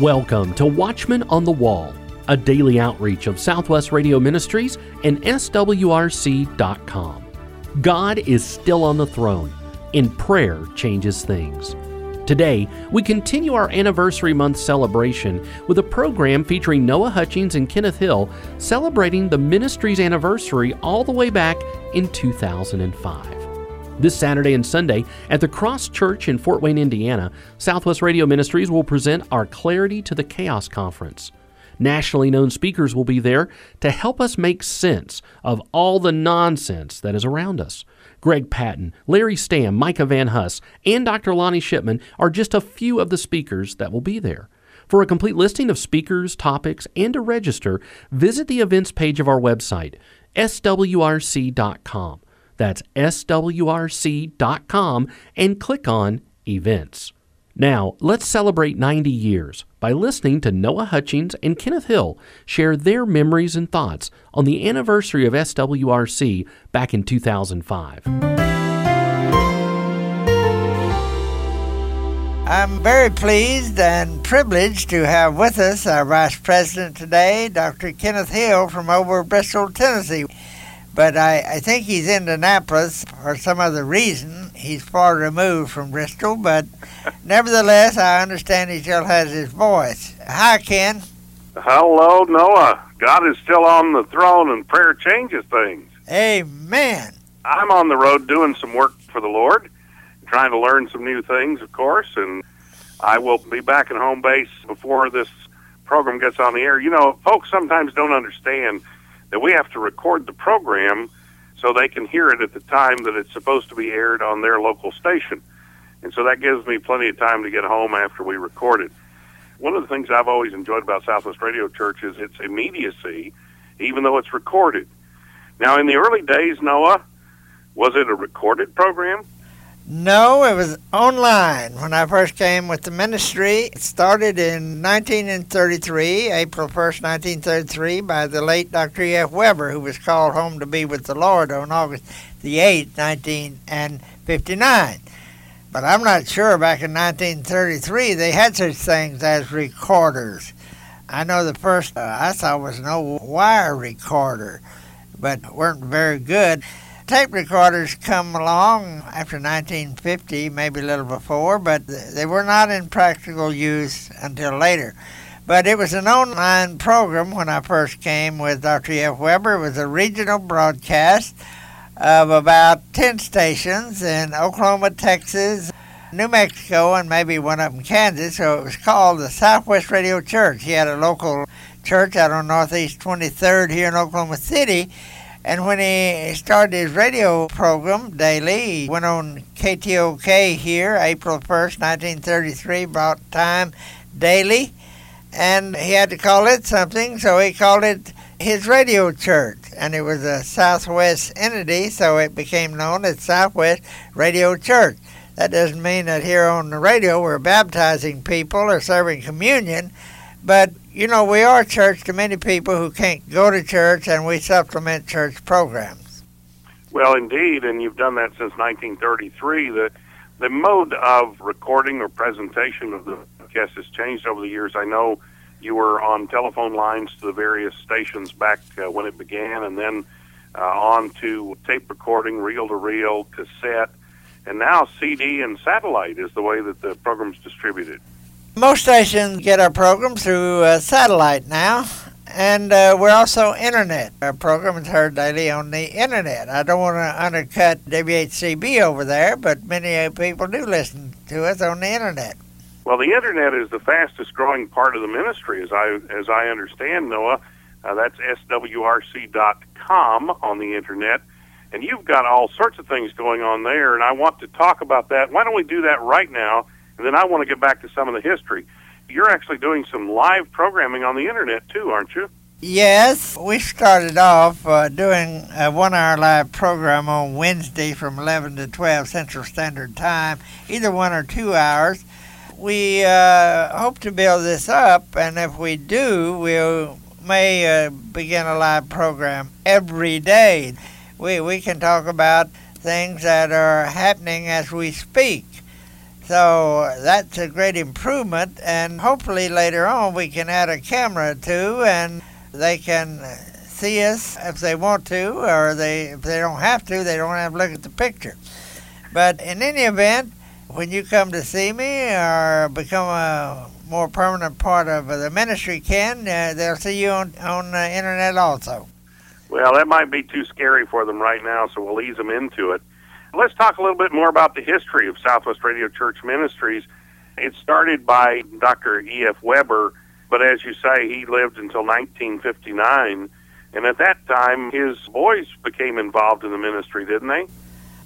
Welcome to Watchman on the Wall, a daily outreach of Southwest Radio Ministries and SWRC.com. God is still on the throne, and prayer changes things. Today, we continue our anniversary month celebration with a program featuring Noah Hutchings and Kenneth Hill celebrating the ministry's anniversary all the way back in 2005. This Saturday and Sunday at the Cross Church in Fort Wayne, Indiana, Southwest Radio Ministries will present our Clarity to the Chaos Conference. Nationally known speakers will be there to help us make sense of all the nonsense that is around us. Greg Patton, Larry Stamm, Micah Van Huss, and Dr. Lonnie Shipman are just a few of the speakers that will be there. For a complete listing of speakers, topics, and to register, visit the events page of our website, swrc.com. That's swrc.com and click on Events. Now, let's celebrate 90 years by listening to Noah Hutchings and Kenneth Hill share their memories and thoughts on the anniversary of SWRC back in 2005. I'm very pleased and privileged to have with us our Vice President today, Dr. Kenneth Hill from over Bristol, Tennessee but I, I think he's in Indianapolis for some other reason. He's far removed from Bristol, but nevertheless, I understand he still has his voice. Hi, Ken. Hello, Noah. God is still on the throne, and prayer changes things. Amen. I'm on the road doing some work for the Lord, trying to learn some new things, of course, and I will be back in home base before this program gets on the air. You know, folks sometimes don't understand that we have to record the program so they can hear it at the time that it's supposed to be aired on their local station. And so that gives me plenty of time to get home after we record it. One of the things I've always enjoyed about Southwest Radio Church is its immediacy, even though it's recorded. Now, in the early days, Noah, was it a recorded program? No, it was online when I first came with the ministry. It started in 1933, April 1st, 1933, by the late Dr. E.F. Webber, who was called home to be with the Lord on August the 8th, 1959. But I'm not sure back in 1933 they had such things as recorders. I know the first uh, I saw was an old wire recorder, but weren't very good tape recorders come along after 1950, maybe a little before, but they were not in practical use until later. But it was an online program when I first came with Dr. F. Webber. It was a regional broadcast of about 10 stations in Oklahoma, Texas, New Mexico, and maybe one up in Kansas. So it was called the Southwest Radio Church. He had a local church out on Northeast 23rd here in Oklahoma City and when he started his radio program daily, he went on KTOK here, April 1st, 1933, brought time daily. And he had to call it something, so he called it his radio church. And it was a Southwest entity, so it became known as Southwest Radio Church. That doesn't mean that here on the radio we're baptizing people or serving communion, but you know, we are church to many people who can't go to church, and we supplement church programs. Well, indeed, and you've done that since 1933. The the mode of recording or presentation of the podcast has changed over the years. I know you were on telephone lines to the various stations back uh, when it began, and then uh, on to tape recording, reel to reel, cassette, and now CD and satellite is the way that the program's distributed. Most stations get our program through uh, satellite now, and uh, we're also internet. Our program is heard daily on the internet. I don't want to undercut WHCB over there, but many uh, people do listen to us on the internet. Well, the internet is the fastest growing part of the ministry, as I as I understand, Noah. Uh, that's swrc.com on the internet, and you've got all sorts of things going on there, and I want to talk about that. Why don't we do that right now? And then I want to get back to some of the history. You're actually doing some live programming on the internet too, aren't you? Yes, we started off uh, doing a one hour live program on Wednesday from 11 to 12 Central Standard Time, either one or two hours. We uh, hope to build this up, and if we do, we'll may uh, begin a live program every day. We, we can talk about things that are happening as we speak. So that's a great improvement, and hopefully later on we can add a camera too, and they can see us if they want to, or they if they don't have to, they don't have to look at the picture. But in any event, when you come to see me or become a more permanent part of the ministry, Ken, uh, they'll see you on on the internet also. Well, that might be too scary for them right now, so we'll ease them into it. Let's talk a little bit more about the history of Southwest Radio Church Ministries. It started by Dr. E.F. Webber, but as you say, he lived until 1959. And at that time, his boys became involved in the ministry, didn't they?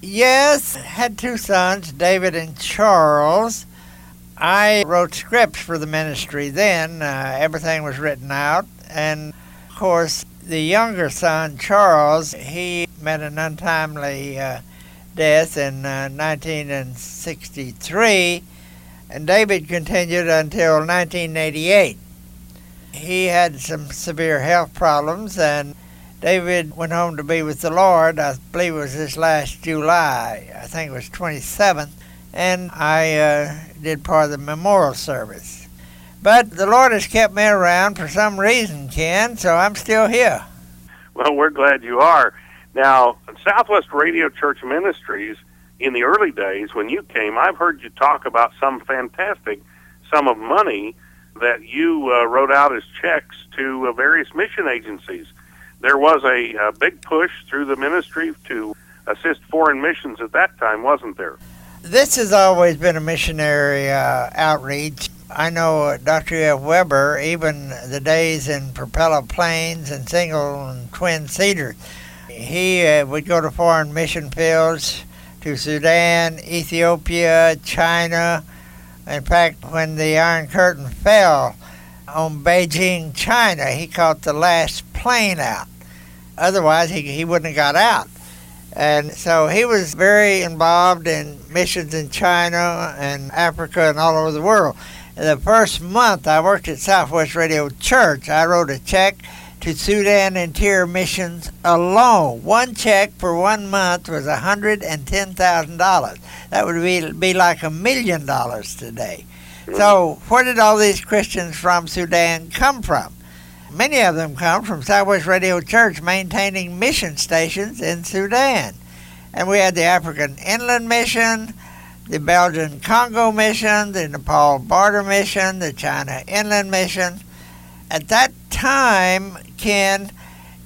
Yes, had two sons, David and Charles. I wrote scripts for the ministry then. Uh, everything was written out. And of course, the younger son, Charles, he met an untimely uh, death in uh, 1963, and David continued until 1988. He had some severe health problems, and David went home to be with the Lord. I believe it was this last July. I think it was 27th, and I uh, did part of the memorial service. But the Lord has kept me around for some reason, Ken, so I'm still here. Well, we're glad you are. Now, Southwest Radio Church Ministries, in the early days when you came, I've heard you talk about some fantastic sum of money that you uh, wrote out as checks to uh, various mission agencies. There was a, a big push through the ministry to assist foreign missions at that time, wasn't there? This has always been a missionary uh, outreach. I know Dr. F. Webber, even the days in propeller planes and single and twin seaters, he uh, would go to foreign mission fields to Sudan, Ethiopia, China. In fact, when the Iron Curtain fell on Beijing, China, he caught the last plane out. Otherwise, he, he wouldn't have got out. And so he was very involved in missions in China and Africa and all over the world. The first month I worked at Southwest Radio Church, I wrote a check to Sudan Interior Missions alone. One check for one month was $110,000. That would be, be like a million dollars today. So, where did all these Christians from Sudan come from? Many of them come from Southwest Radio Church maintaining mission stations in Sudan. And we had the African Inland Mission, the Belgian Congo Mission, the Nepal Border Mission, the China Inland Mission. At that time, Ken,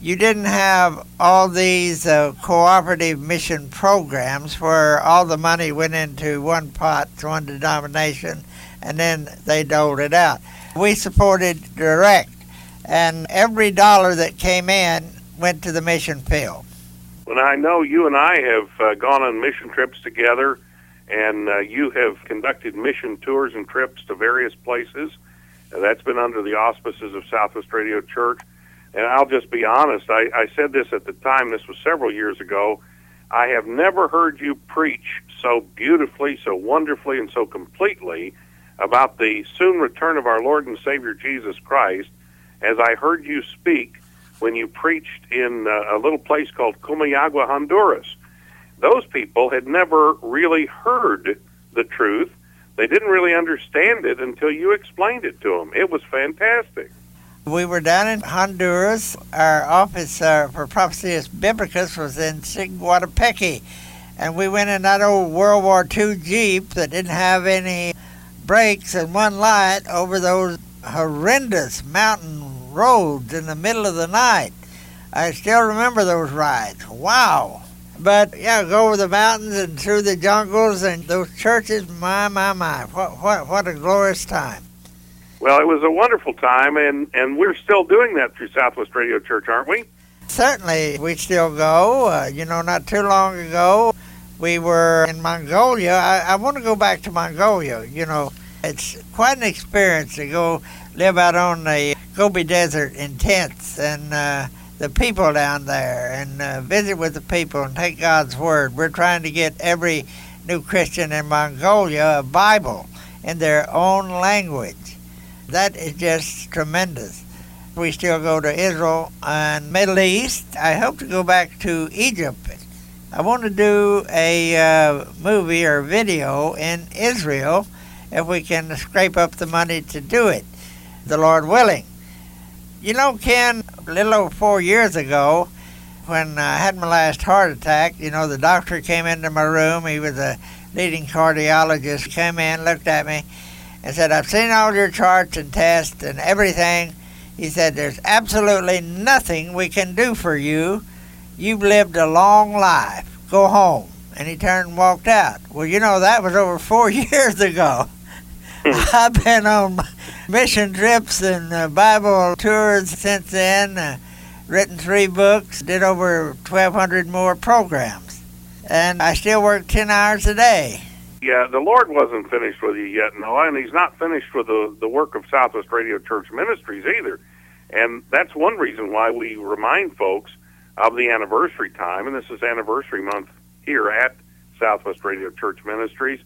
you didn't have all these uh, cooperative mission programs where all the money went into one pot, one denomination, and then they doled it out. We supported direct, and every dollar that came in went to the mission field. Well, I know you and I have uh, gone on mission trips together, and uh, you have conducted mission tours and trips to various places. Uh, that's been under the auspices of Southwest Radio Church. And I'll just be honest, I, I said this at the time, this was several years ago. I have never heard you preach so beautifully, so wonderfully, and so completely about the soon return of our Lord and Savior Jesus Christ as I heard you speak when you preached in uh, a little place called Comayagua, Honduras. Those people had never really heard the truth. They didn't really understand it until you explained it to them. It was fantastic. We were down in Honduras. Our office uh, for Prophecies Biblicus was in Siguatepeque. And we went in that old World War II Jeep that didn't have any brakes and one light over those horrendous mountain roads in the middle of the night. I still remember those rides. Wow. But yeah, go over the mountains and through the jungles and those churches, my, my, my. What, what, what a glorious time. Well, it was a wonderful time, and, and we're still doing that through Southwest Radio Church, aren't we? Certainly, we still go. Uh, you know, not too long ago, we were in Mongolia. I, I want to go back to Mongolia. You know, it's quite an experience to go live out on the Gobi Desert in tents and uh, the people down there and uh, visit with the people and take God's Word. We're trying to get every new Christian in Mongolia a Bible in their own language. That is just tremendous. We still go to Israel and Middle East. I hope to go back to Egypt I want to do a uh, movie or video in Israel if we can scrape up the money to do it, the Lord willing. You know, Ken, a little over four years ago, when I had my last heart attack, you know, the doctor came into my room. He was a leading cardiologist, came in, looked at me, and said, I've seen all your charts and tests and everything. He said, There's absolutely nothing we can do for you. You've lived a long life. Go home. And he turned and walked out. Well, you know, that was over four years ago. Hmm. I've been on mission trips and uh, Bible tours since then, uh, written three books, did over 1,200 more programs. And I still work 10 hours a day. Yeah, the Lord wasn't finished with you yet, Noah, and He's not finished with the, the work of Southwest Radio Church Ministries either. And that's one reason why we remind folks of the anniversary time, and this is anniversary month here at Southwest Radio Church Ministries.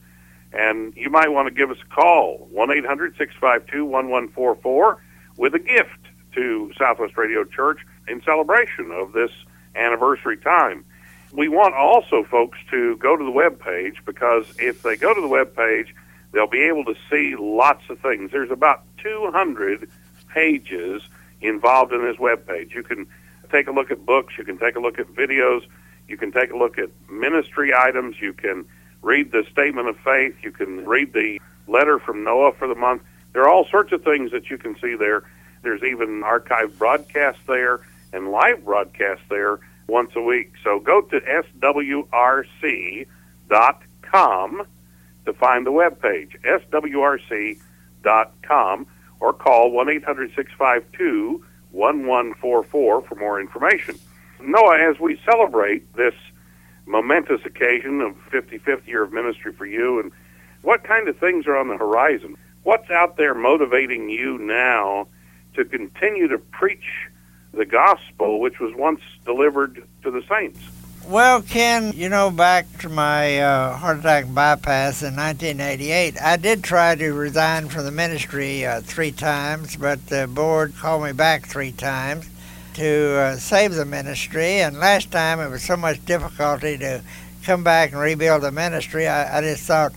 And you might want to give us a call, 1 800 652 1144, with a gift to Southwest Radio Church in celebration of this anniversary time. We want also folks to go to the web page because if they go to the web page, they'll be able to see lots of things. There's about 200 pages involved in this web page. You can take a look at books, you can take a look at videos, you can take a look at ministry items, you can read the statement of faith, you can read the letter from Noah for the month. There are all sorts of things that you can see there. There's even archived broadcasts there and live broadcasts there once a week. So go to swrc.com to find the web page, swrc.com, or call 1 800 652 1144 for more information. Noah, as we celebrate this momentous occasion of 55th year of ministry for you, and what kind of things are on the horizon? What's out there motivating you now to continue to preach the gospel which was once delivered to the saints? Well, Ken, you know, back to my uh, heart attack bypass in 1988, I did try to resign from the ministry uh, three times, but the board called me back three times to uh, save the ministry. And last time it was so much difficulty to come back and rebuild the ministry, I, I just thought,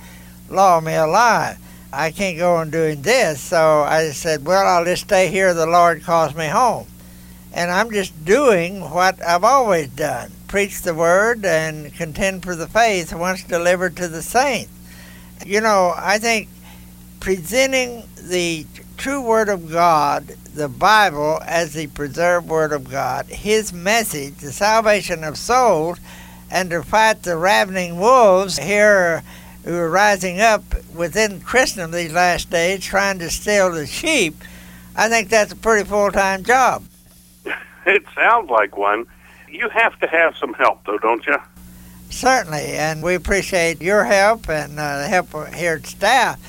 law me alive. I can't go on doing this. So I said, well, I'll just stay here. The Lord calls me home. And I'm just doing what I've always done preach the word and contend for the faith once delivered to the saints. You know, I think presenting the true word of God, the Bible, as the preserved word of God, his message, the salvation of souls, and to fight the ravening wolves here who are rising up within Christendom these last days trying to steal the sheep, I think that's a pretty full time job. It sounds like one. You have to have some help, though, don't you? Certainly, and we appreciate your help and uh, the help here at staff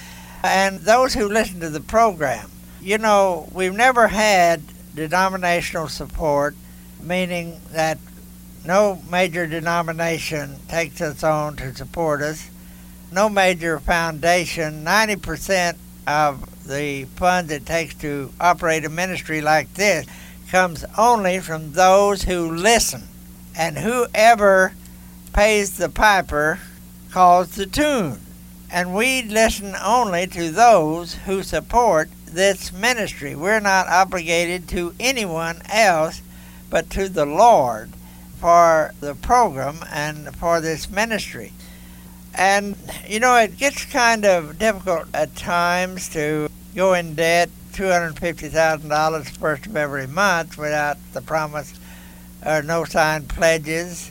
and those who listen to the program. You know, we've never had denominational support, meaning that no major denomination takes us on to support us. No major foundation, 90% of the funds it takes to operate a ministry like this comes only from those who listen. And whoever pays the piper calls the tune. And we listen only to those who support this ministry. We're not obligated to anyone else but to the Lord for the program and for this ministry. And, you know, it gets kind of difficult at times to go in debt $250,000 first of every month without the promise or no signed pledges.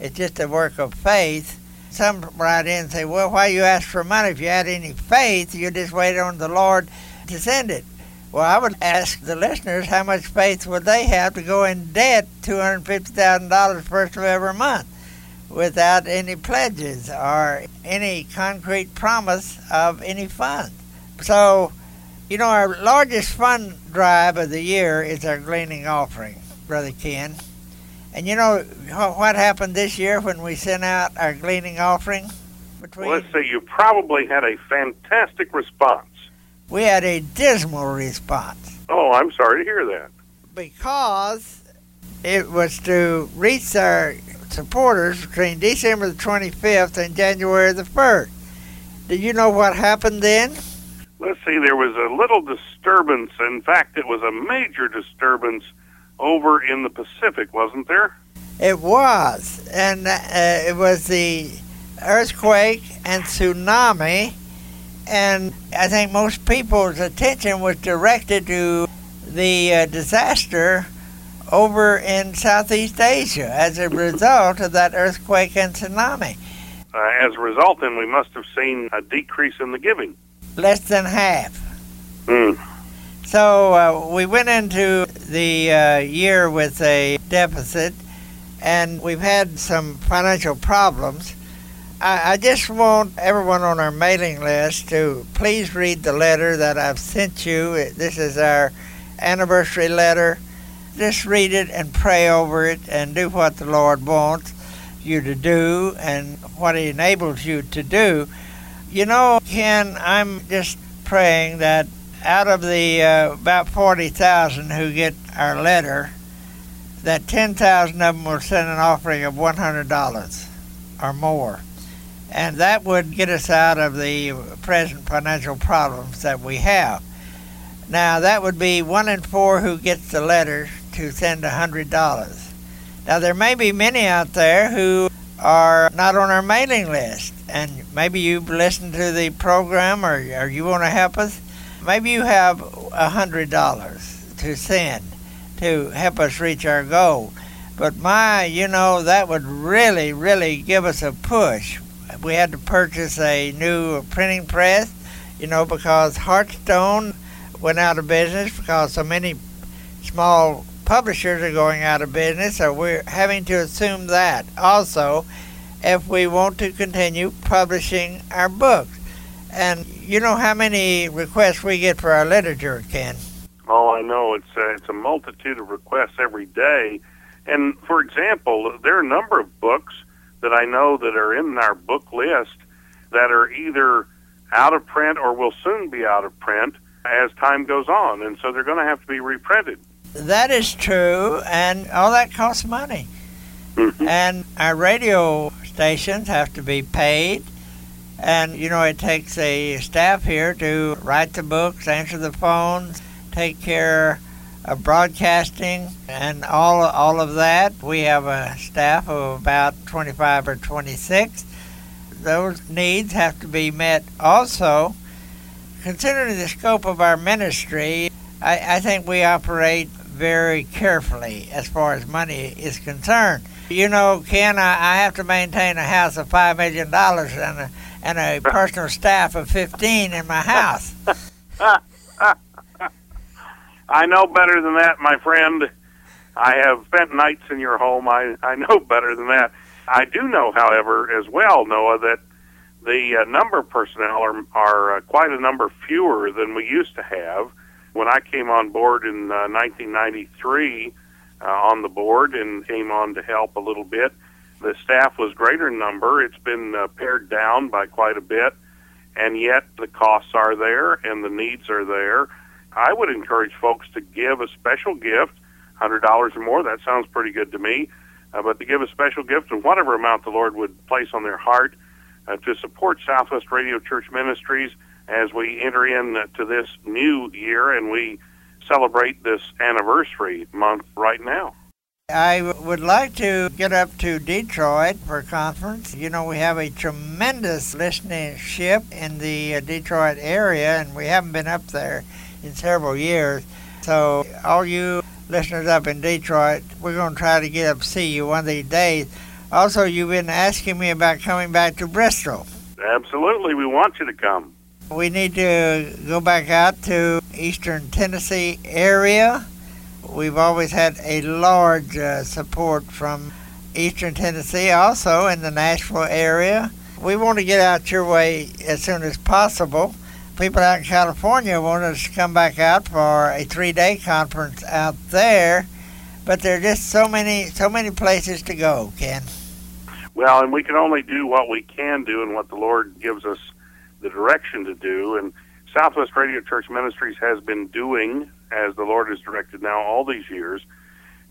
It's just a work of faith. Some write in and say, well, why you ask for money? If you had any faith, you just wait on the Lord to send it. Well, I would ask the listeners how much faith would they have to go in debt $250,000 first of every month without any pledges or any concrete promise of any funds. So you know, our largest fund drive of the year is our gleaning offering, Brother Ken. And you know what happened this year when we sent out our gleaning offering? Between well, let's say you probably had a fantastic response. We had a dismal response. Oh, I'm sorry to hear that. Because it was to reach our supporters between December the 25th and January the 1st. Did you know what happened then? Let's see, there was a little disturbance. In fact, it was a major disturbance over in the Pacific, wasn't there? It was. And uh, it was the earthquake and tsunami. And I think most people's attention was directed to the uh, disaster over in Southeast Asia as a result of that earthquake and tsunami. Uh, as a result, then, we must have seen a decrease in the giving. Less than half. Mm. So uh, we went into the uh, year with a deficit, and we've had some financial problems. I, I just want everyone on our mailing list to please read the letter that I've sent you. This is our anniversary letter. Just read it and pray over it and do what the Lord wants you to do and what He enables you to do. You know, Ken, I'm just praying that out of the uh, about 40,000 who get our letter, that 10,000 of them will send an offering of $100 or more. And that would get us out of the present financial problems that we have. Now, that would be one in four who gets the letter to send $100. Now, there may be many out there who are not on our mailing list, and maybe you've listened to the program or, or you want to help us. Maybe you have $100 to send to help us reach our goal. But my, you know, that would really, really give us a push. We had to purchase a new printing press, you know, because Hearthstone went out of business because so many small publishers are going out of business, so we're having to assume that also if we want to continue publishing our books. And you know how many requests we get for our literature, Ken? Oh, I know. It's a, it's a multitude of requests every day. And for example, there are a number of books that I know that are in our book list that are either out of print or will soon be out of print as time goes on. And so they're going to have to be reprinted. That is true, and all that costs money. Mm-hmm. And our radio stations have to be paid. And, you know, it takes a staff here to write the books, answer the phones, take care of broadcasting, and all, all of that. We have a staff of about 25 or 26. Those needs have to be met also. Considering the scope of our ministry, I, I think we operate very carefully as far as money is concerned. You know, Ken, I, I have to maintain a house of $5 million and a, and a personal staff of 15 in my house. I know better than that, my friend. I have spent nights in your home. I, I know better than that. I do know, however, as well, Noah, that the uh, number of personnel are, are uh, quite a number fewer than we used to have. When I came on board in uh, 1993 uh, on the board and came on to help a little bit, the staff was greater in number. It's been uh, pared down by quite a bit, and yet the costs are there and the needs are there. I would encourage folks to give a special gift, $100 or more. That sounds pretty good to me. Uh, but to give a special gift and whatever amount the Lord would place on their heart uh, to support Southwest Radio Church Ministries as we enter into this new year and we celebrate this anniversary month right now. I would like to get up to Detroit for a conference. You know, we have a tremendous listenership in the uh, Detroit area, and we haven't been up there in several years. So, all you listeners up in Detroit, we're going to try to get up to see you one of these days. Also, you've been asking me about coming back to Bristol. Absolutely, we want you to come. We need to go back out to eastern Tennessee area. We've always had a large uh, support from eastern Tennessee, also in the Nashville area. We want to get out your way as soon as possible. People out in California want us to come back out for a three-day conference out there, but there are just so many, so many places to go. Ken. Well, and we can only do what we can do and what the Lord gives us the direction to do. And Southwest Radio Church Ministries has been doing as the Lord has directed now all these years.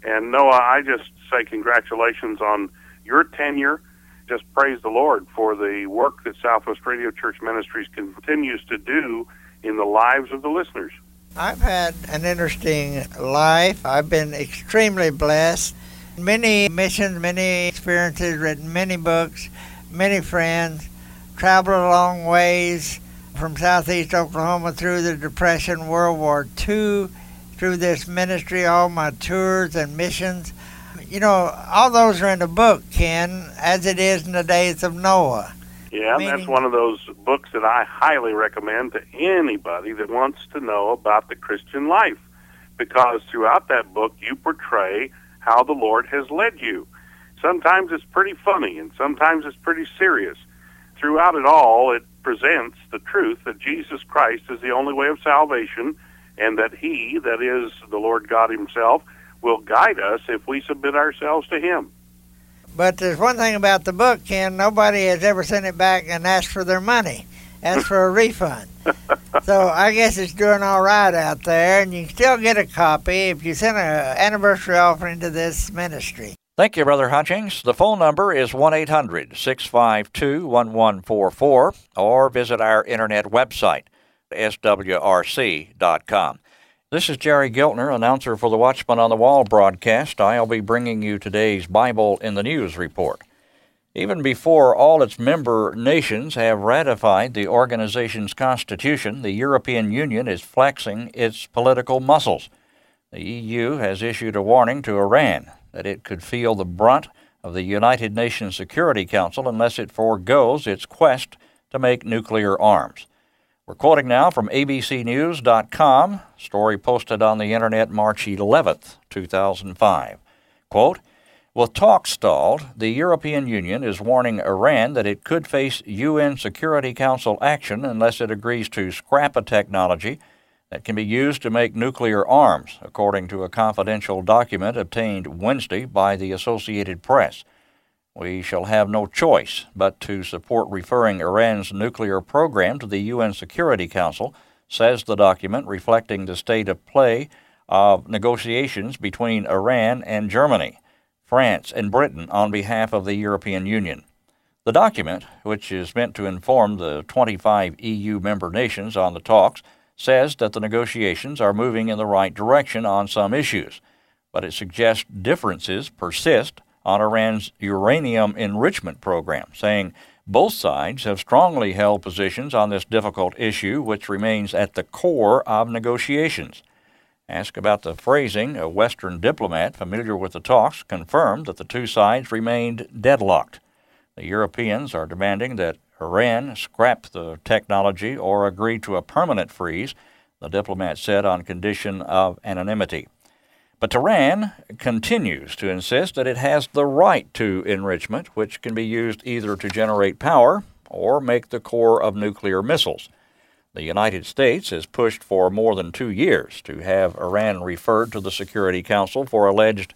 And Noah, I just say congratulations on your tenure. Just praise the Lord for the work that Southwest Radio Church Ministries continues to do in the lives of the listeners. I've had an interesting life. I've been extremely blessed. Many missions, many experiences, written many books, many friends, traveled a long ways from southeast Oklahoma through the Depression, World War II, through this ministry, all my tours and missions. You know, all those are in the book, Ken, as it is in the days of Noah. Yeah, Meaning, that's one of those books that I highly recommend to anybody that wants to know about the Christian life. Because throughout that book, you portray how the Lord has led you. Sometimes it's pretty funny, and sometimes it's pretty serious. Throughout it all, it presents the truth that Jesus Christ is the only way of salvation and that He, that is the Lord God Himself, will guide us if we submit ourselves to Him. But there's one thing about the book, Ken. Nobody has ever sent it back and asked for their money, asked for a refund. so I guess it's doing all right out there, and you can still get a copy if you send an anniversary offering to this ministry. Thank you, Brother Hutchings. The phone number is 1 800 652 1144 or visit our internet website, swrc.com. This is Jerry Giltner, announcer for the Watchman on the Wall broadcast. I'll be bringing you today's Bible in the News report. Even before all its member nations have ratified the organization's constitution, the European Union is flexing its political muscles. The EU has issued a warning to Iran that it could feel the brunt of the United Nations Security Council unless it foregoes its quest to make nuclear arms. We're quoting now from abcnews.com, story posted on the internet March 11, 2005. Quote, with talks stalled, the European Union is warning Iran that it could face UN Security Council action unless it agrees to scrap a technology that can be used to make nuclear arms, according to a confidential document obtained Wednesday by the Associated Press. We shall have no choice but to support referring Iran's nuclear program to the UN Security Council, says the document, reflecting the state of play of negotiations between Iran and Germany, France, and Britain on behalf of the European Union. The document, which is meant to inform the 25 EU member nations on the talks, says that the negotiations are moving in the right direction on some issues, but it suggests differences persist on Iran's uranium enrichment program, saying both sides have strongly held positions on this difficult issue, which remains at the core of negotiations. Asked about the phrasing, a Western diplomat familiar with the talks confirmed that the two sides remained deadlocked. The Europeans are demanding that Iran scrap the technology or agree to a permanent freeze, the diplomat said on condition of anonymity. But Tehran continues to insist that it has the right to enrichment, which can be used either to generate power or make the core of nuclear missiles. The United States has pushed for more than two years to have Iran referred to the Security Council for alleged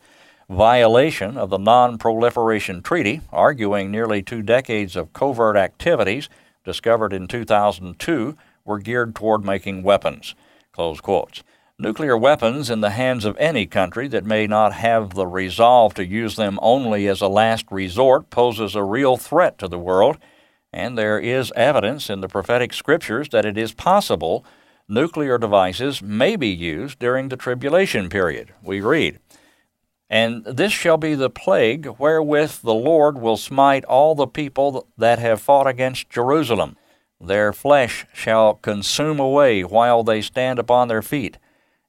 violation of the Non Proliferation Treaty, arguing nearly two decades of covert activities discovered in 2002 were geared toward making weapons. Close quotes. Nuclear weapons in the hands of any country that may not have the resolve to use them only as a last resort poses a real threat to the world, and there is evidence in the prophetic scriptures that it is possible nuclear devices may be used during the tribulation period. We read, And this shall be the plague wherewith the Lord will smite all the people that have fought against Jerusalem. Their flesh shall consume away while they stand upon their feet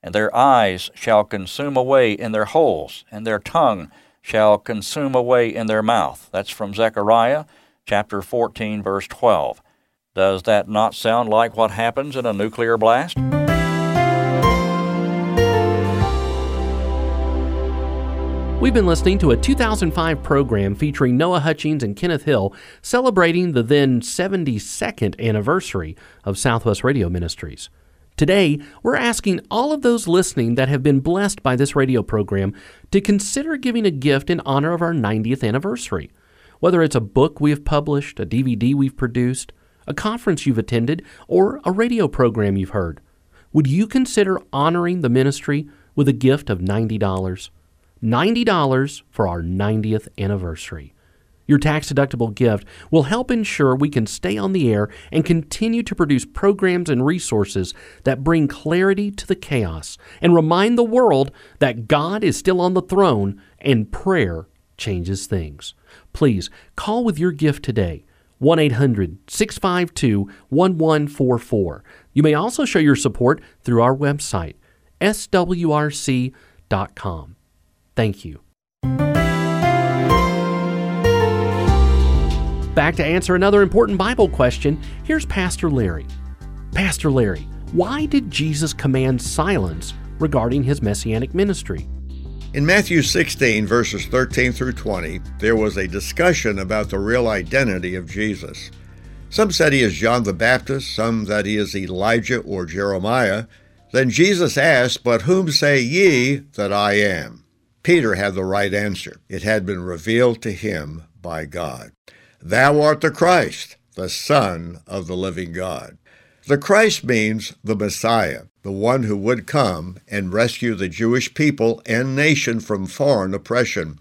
and their eyes shall consume away in their holes, and their tongue shall consume away in their mouth. That's from Zechariah chapter 14, verse 12. Does that not sound like what happens in a nuclear blast? We've been listening to a 2005 program featuring Noah Hutchings and Kenneth Hill celebrating the then 72nd anniversary of Southwest Radio Ministries. Today, we're asking all of those listening that have been blessed by this radio program to consider giving a gift in honor of our 90th anniversary. Whether it's a book we have published, a DVD we've produced, a conference you've attended, or a radio program you've heard, would you consider honoring the ministry with a gift of $90? $90 for our 90th anniversary. Your tax deductible gift will help ensure we can stay on the air and continue to produce programs and resources that bring clarity to the chaos and remind the world that God is still on the throne and prayer changes things. Please call with your gift today. 1 800 652 1144. You may also show your support through our website, swrc.com. Thank you. Back to answer another important Bible question, here's Pastor Larry. Pastor Larry, why did Jesus command silence regarding his messianic ministry? In Matthew 16, verses 13 through 20, there was a discussion about the real identity of Jesus. Some said he is John the Baptist, some that he is Elijah or Jeremiah. Then Jesus asked, But whom say ye that I am? Peter had the right answer. It had been revealed to him by God. Thou art the Christ, the Son of the living God. The Christ means the Messiah, the one who would come and rescue the Jewish people and nation from foreign oppression.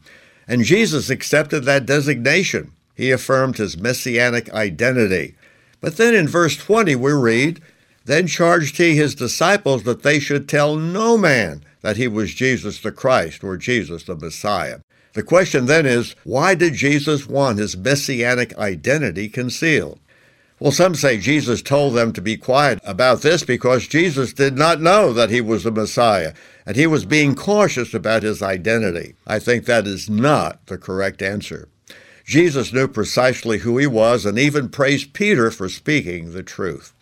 And Jesus accepted that designation. He affirmed his messianic identity. But then in verse 20 we read, Then charged he his disciples that they should tell no man that he was Jesus the Christ or Jesus the Messiah. The question then is, why did Jesus want his messianic identity concealed? Well, some say Jesus told them to be quiet about this because Jesus did not know that he was the Messiah, and he was being cautious about his identity. I think that is not the correct answer. Jesus knew precisely who he was and even praised Peter for speaking the truth.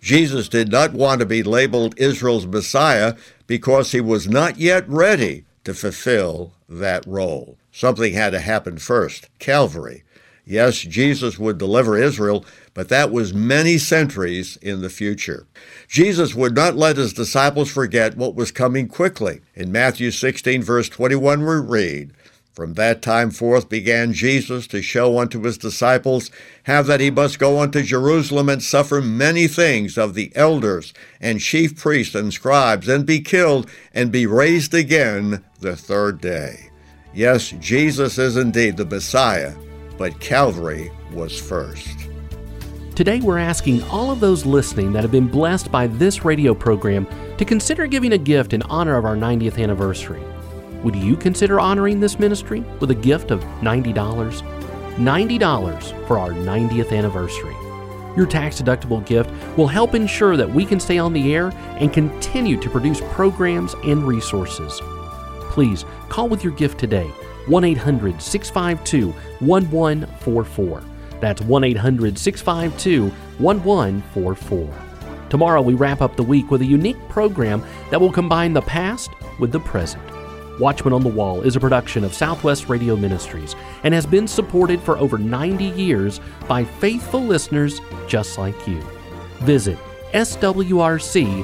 Jesus did not want to be labeled Israel's Messiah because he was not yet ready to fulfill that role. Something had to happen first Calvary. Yes, Jesus would deliver Israel, but that was many centuries in the future. Jesus would not let his disciples forget what was coming quickly. In Matthew 16, verse 21, we read, From that time forth began Jesus to show unto his disciples how that he must go unto Jerusalem and suffer many things of the elders and chief priests and scribes, and be killed, and be raised again the third day. Yes, Jesus is indeed the Messiah, but Calvary was first. Today, we're asking all of those listening that have been blessed by this radio program to consider giving a gift in honor of our 90th anniversary. Would you consider honoring this ministry with a gift of $90? $90 for our 90th anniversary. Your tax deductible gift will help ensure that we can stay on the air and continue to produce programs and resources. Please call with your gift today 1 800 652 1144. That's 1 800 652 1144. Tomorrow, we wrap up the week with a unique program that will combine the past with the present. Watchman on the Wall is a production of Southwest Radio Ministries and has been supported for over 90 years by faithful listeners just like you. Visit swrc.com.